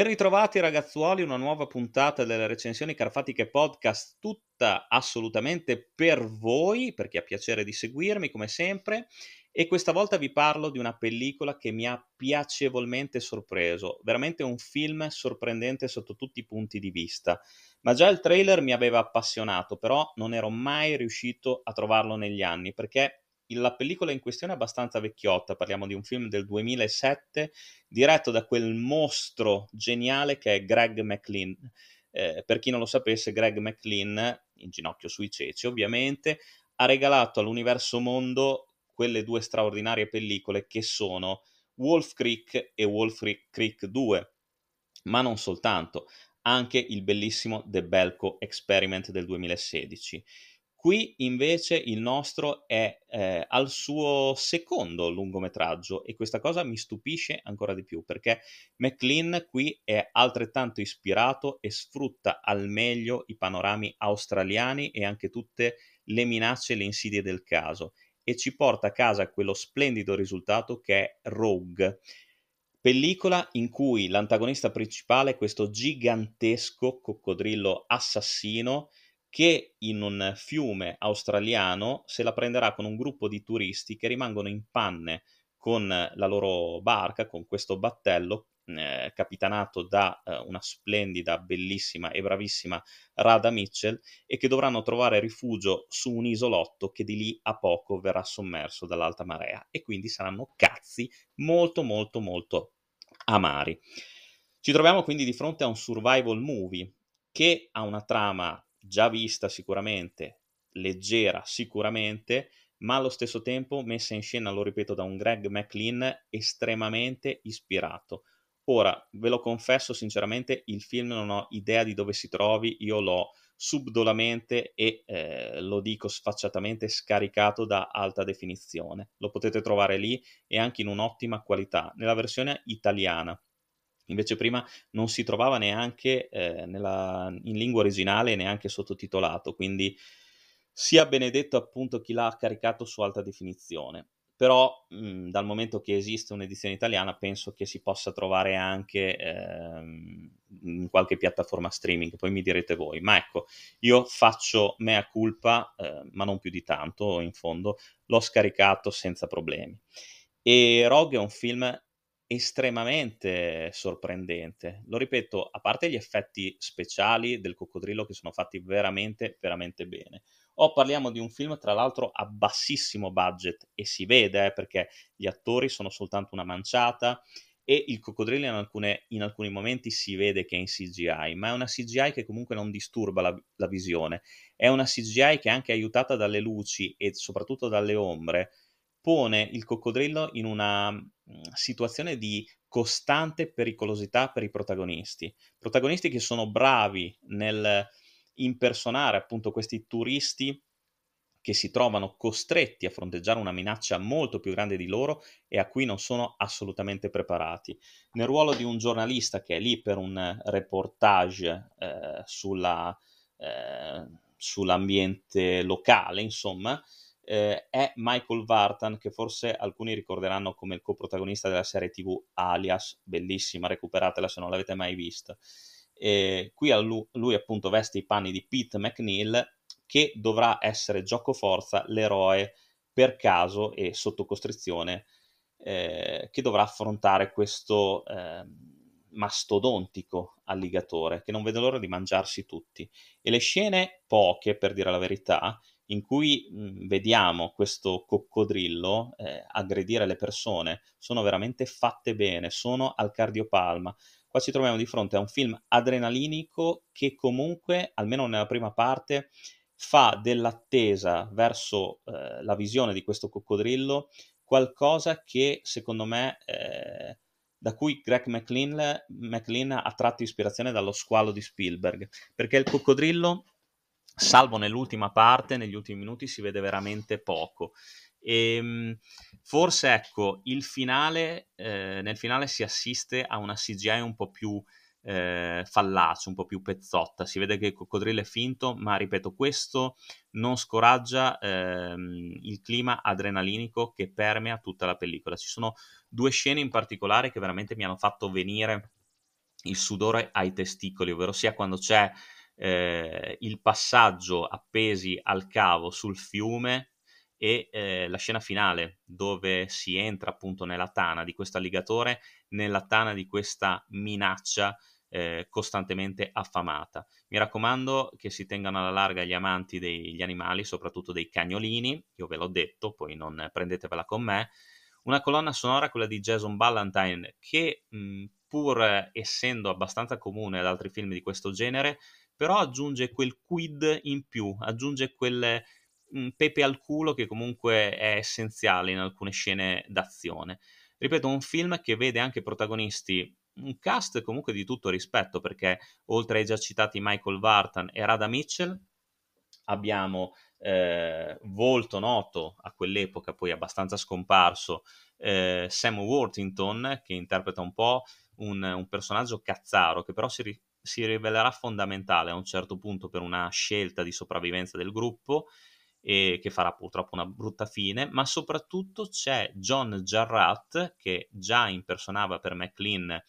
ritrovati ragazzuoli, una nuova puntata delle recensioni carfatiche podcast, tutta assolutamente per voi, per chi ha piacere di seguirmi come sempre, e questa volta vi parlo di una pellicola che mi ha piacevolmente sorpreso, veramente un film sorprendente sotto tutti i punti di vista. Ma già il trailer mi aveva appassionato, però non ero mai riuscito a trovarlo negli anni, perché la pellicola in questione è abbastanza vecchiotta, parliamo di un film del 2007 diretto da quel mostro geniale che è Greg McLean. Eh, per chi non lo sapesse, Greg McLean, in ginocchio sui ceci ovviamente, ha regalato all'universo mondo quelle due straordinarie pellicole che sono Wolf Creek e Wolf Creek 2, ma non soltanto, anche il bellissimo The Belco Experiment del 2016. Qui invece il nostro è eh, al suo secondo lungometraggio e questa cosa mi stupisce ancora di più perché McLean qui è altrettanto ispirato e sfrutta al meglio i panorami australiani e anche tutte le minacce e le insidie del caso e ci porta a casa quello splendido risultato che è Rogue. Pellicola in cui l'antagonista principale è questo gigantesco coccodrillo assassino che in un fiume australiano se la prenderà con un gruppo di turisti che rimangono in panne con la loro barca, con questo battello eh, capitanato da eh, una splendida, bellissima e bravissima Rada Mitchell e che dovranno trovare rifugio su un isolotto che di lì a poco verrà sommerso dall'alta marea e quindi saranno cazzi molto molto molto amari. Ci troviamo quindi di fronte a un survival movie che ha una trama già vista sicuramente, leggera sicuramente, ma allo stesso tempo messa in scena, lo ripeto, da un Greg McLean estremamente ispirato. Ora, ve lo confesso sinceramente, il film non ho idea di dove si trovi, io l'ho subdolamente e eh, lo dico sfacciatamente scaricato da alta definizione. Lo potete trovare lì e anche in un'ottima qualità, nella versione italiana. Invece prima non si trovava neanche eh, nella, in lingua originale, neanche sottotitolato, quindi sia benedetto appunto chi l'ha caricato su alta definizione. Però mh, dal momento che esiste un'edizione italiana penso che si possa trovare anche ehm, in qualche piattaforma streaming, poi mi direte voi. Ma ecco, io faccio mea culpa, eh, ma non più di tanto in fondo, l'ho scaricato senza problemi. E Rogue è un film estremamente sorprendente. Lo ripeto, a parte gli effetti speciali del coccodrillo che sono fatti veramente, veramente bene. O parliamo di un film, tra l'altro, a bassissimo budget e si vede eh, perché gli attori sono soltanto una manciata e il coccodrillo in, alcune, in, alcuni momenti si vede che è in CGI, ma è una CGI che comunque non disturba la, la visione. È una CGI che anche aiutata dalle luci e soprattutto dalle ombre pone il coccodrillo in una situazione di costante pericolosità per i protagonisti. Protagonisti che sono bravi nel impersonare appunto questi turisti che si trovano costretti a fronteggiare una minaccia molto più grande di loro e a cui non sono assolutamente preparati. Nel ruolo di un giornalista che è lì per un reportage eh, sulla, eh, sull'ambiente locale, insomma, eh, è Michael Vartan, che forse alcuni ricorderanno come il coprotagonista della serie TV Alias, bellissima, recuperatela se non l'avete mai vista. E qui lui, lui appunto veste i panni di Pete McNeil, che dovrà essere gioco forza l'eroe per caso e sotto costrizione eh, che dovrà affrontare questo eh, mastodontico alligatore che non vede l'ora di mangiarsi tutti. E le scene, poche per dire la verità, in cui mh, vediamo questo coccodrillo eh, aggredire le persone sono veramente fatte bene, sono al cardiopalma. Qua ci troviamo di fronte a un film adrenalinico che comunque, almeno nella prima parte, fa dell'attesa verso eh, la visione di questo coccodrillo qualcosa che secondo me eh, da cui Greg McLean, McLean ha tratto ispirazione dallo squalo di Spielberg, perché il coccodrillo salvo nell'ultima parte, negli ultimi minuti si vede veramente poco. E, ehm, forse ecco, il finale, eh, nel finale si assiste a una CGI un po' più eh, fallace, un po' più pezzotta. Si vede che il coccodrillo è finto, ma ripeto, questo non scoraggia ehm, il clima adrenalinico che permea tutta la pellicola. Ci sono due scene in particolare che veramente mi hanno fatto venire il sudore ai testicoli, ovvero sia quando c'è eh, il passaggio appesi al cavo sul fiume e eh, la scena finale dove si entra appunto nella tana di questo alligatore, nella tana di questa minaccia eh, costantemente affamata. Mi raccomando che si tengano alla larga gli amanti degli animali, soprattutto dei cagnolini, io ve l'ho detto, poi non prendetevela con me. Una colonna sonora, quella di Jason Ballantyne, che mh, pur essendo abbastanza comune ad altri film di questo genere, però aggiunge quel quid in più, aggiunge quel pepe al culo che comunque è essenziale in alcune scene d'azione. Ripeto, un film che vede anche protagonisti un cast comunque di tutto rispetto perché oltre ai già citati Michael Vartan e Rada Mitchell abbiamo eh, volto noto a quell'epoca, poi abbastanza scomparso, eh, Sam Worthington che interpreta un po' un, un personaggio cazzaro che però si, ri- si rivelerà fondamentale a un certo punto per una scelta di sopravvivenza del gruppo e che farà purtroppo una brutta fine, ma soprattutto c'è John Jarrat che già impersonava per McLean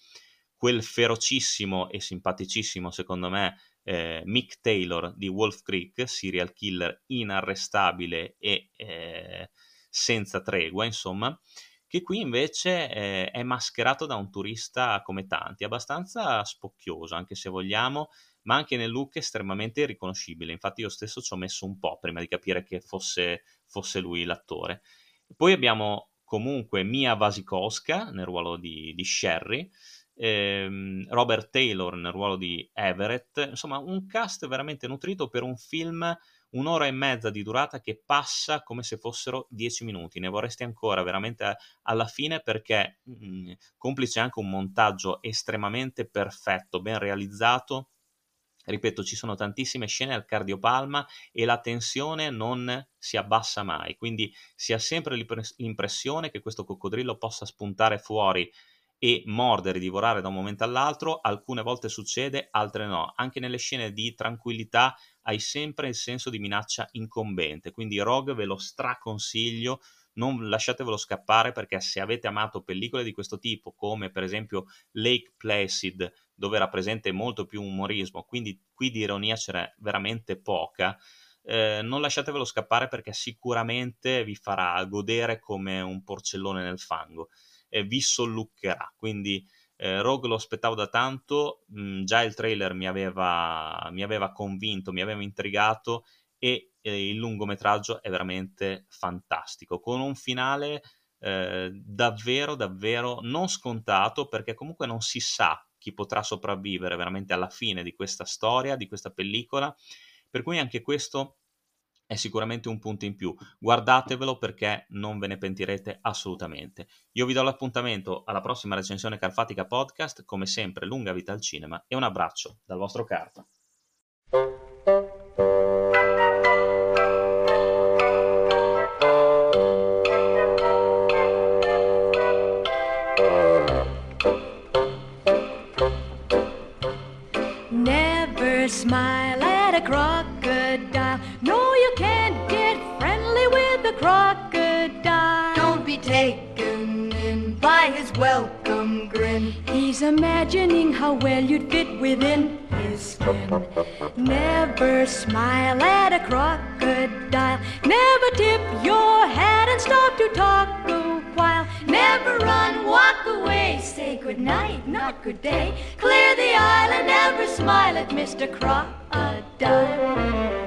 quel ferocissimo e simpaticissimo, secondo me, eh, Mick Taylor di Wolf Creek, serial killer inarrestabile e eh, senza tregua, insomma, che qui invece eh, è mascherato da un turista come tanti, abbastanza spocchioso, anche se vogliamo, ma anche nel look estremamente riconoscibile. Infatti io stesso ci ho messo un po' prima di capire che fosse, fosse lui l'attore. Poi abbiamo comunque Mia Wasikowska nel ruolo di, di Sherry, ehm, Robert Taylor nel ruolo di Everett, insomma un cast veramente nutrito per un film un'ora e mezza di durata che passa come se fossero dieci minuti. Ne vorresti ancora veramente alla fine perché mh, mm, complice anche un montaggio estremamente perfetto, ben realizzato Ripeto, ci sono tantissime scene al cardiopalma e la tensione non si abbassa mai, quindi si ha sempre l'impressione che questo coccodrillo possa spuntare fuori e mordere, divorare da un momento all'altro, alcune volte succede, altre no. Anche nelle scene di tranquillità hai sempre il senso di minaccia incombente, quindi Rogue ve lo straconsiglio, non lasciatevelo scappare perché se avete amato pellicole di questo tipo, come per esempio Lake Placid, dove era presente molto più umorismo, quindi qui di ironia c'era veramente poca, eh, non lasciatevelo scappare perché sicuramente vi farà godere come un porcellone nel fango e vi solluccherà. Quindi eh, Rogue lo aspettavo da tanto, mh, mm, già il trailer mi aveva, mi aveva, convinto, mi aveva intrigato e eh, il lungometraggio è veramente fantastico, con un finale eh, davvero, davvero non scontato perché comunque non si sa chi potrà sopravvivere veramente alla fine di questa storia, di questa pellicola. Per cui anche questo è sicuramente un punto in più. Guardatevelo perché non ve ne pentirete assolutamente. Io vi do l'appuntamento alla prossima recensione Carfatica Podcast, come sempre lunga vita al cinema e un abbraccio dal vostro Carfa. How well you'd fit within his skin. Never smile at a crocodile. Never tip your hat and stop to talk a while. Never run, walk away. Say good night, not good day. Clear the aisle and never smile at Mr. Crocodile.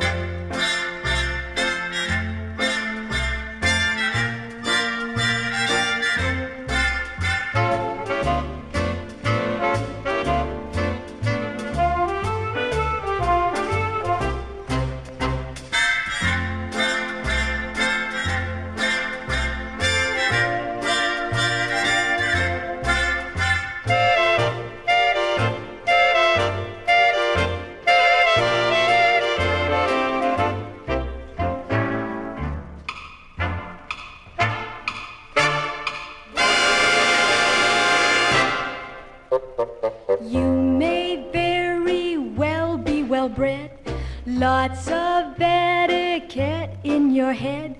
Your head.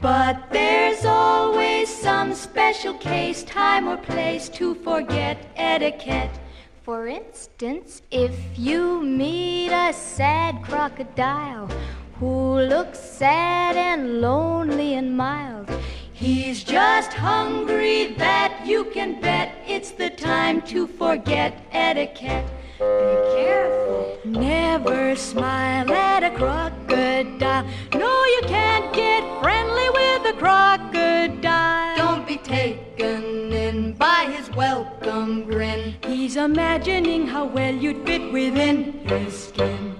But there's always some special case, time or place to forget etiquette. For instance, if you meet a sad crocodile who looks sad and lonely and mild, he's just hungry that you can bet it's the time to forget etiquette. Be careful. Never smile at a crocodile. He's imagining how well you'd fit within his skin.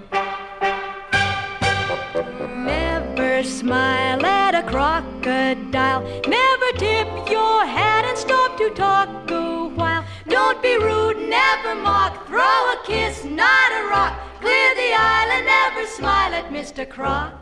Never smile at a crocodile. Never tip your hat and stop to talk a while. Don't be rude, never mock. Throw a kiss, not a rock. Clear the aisle and never smile at Mr. Croc.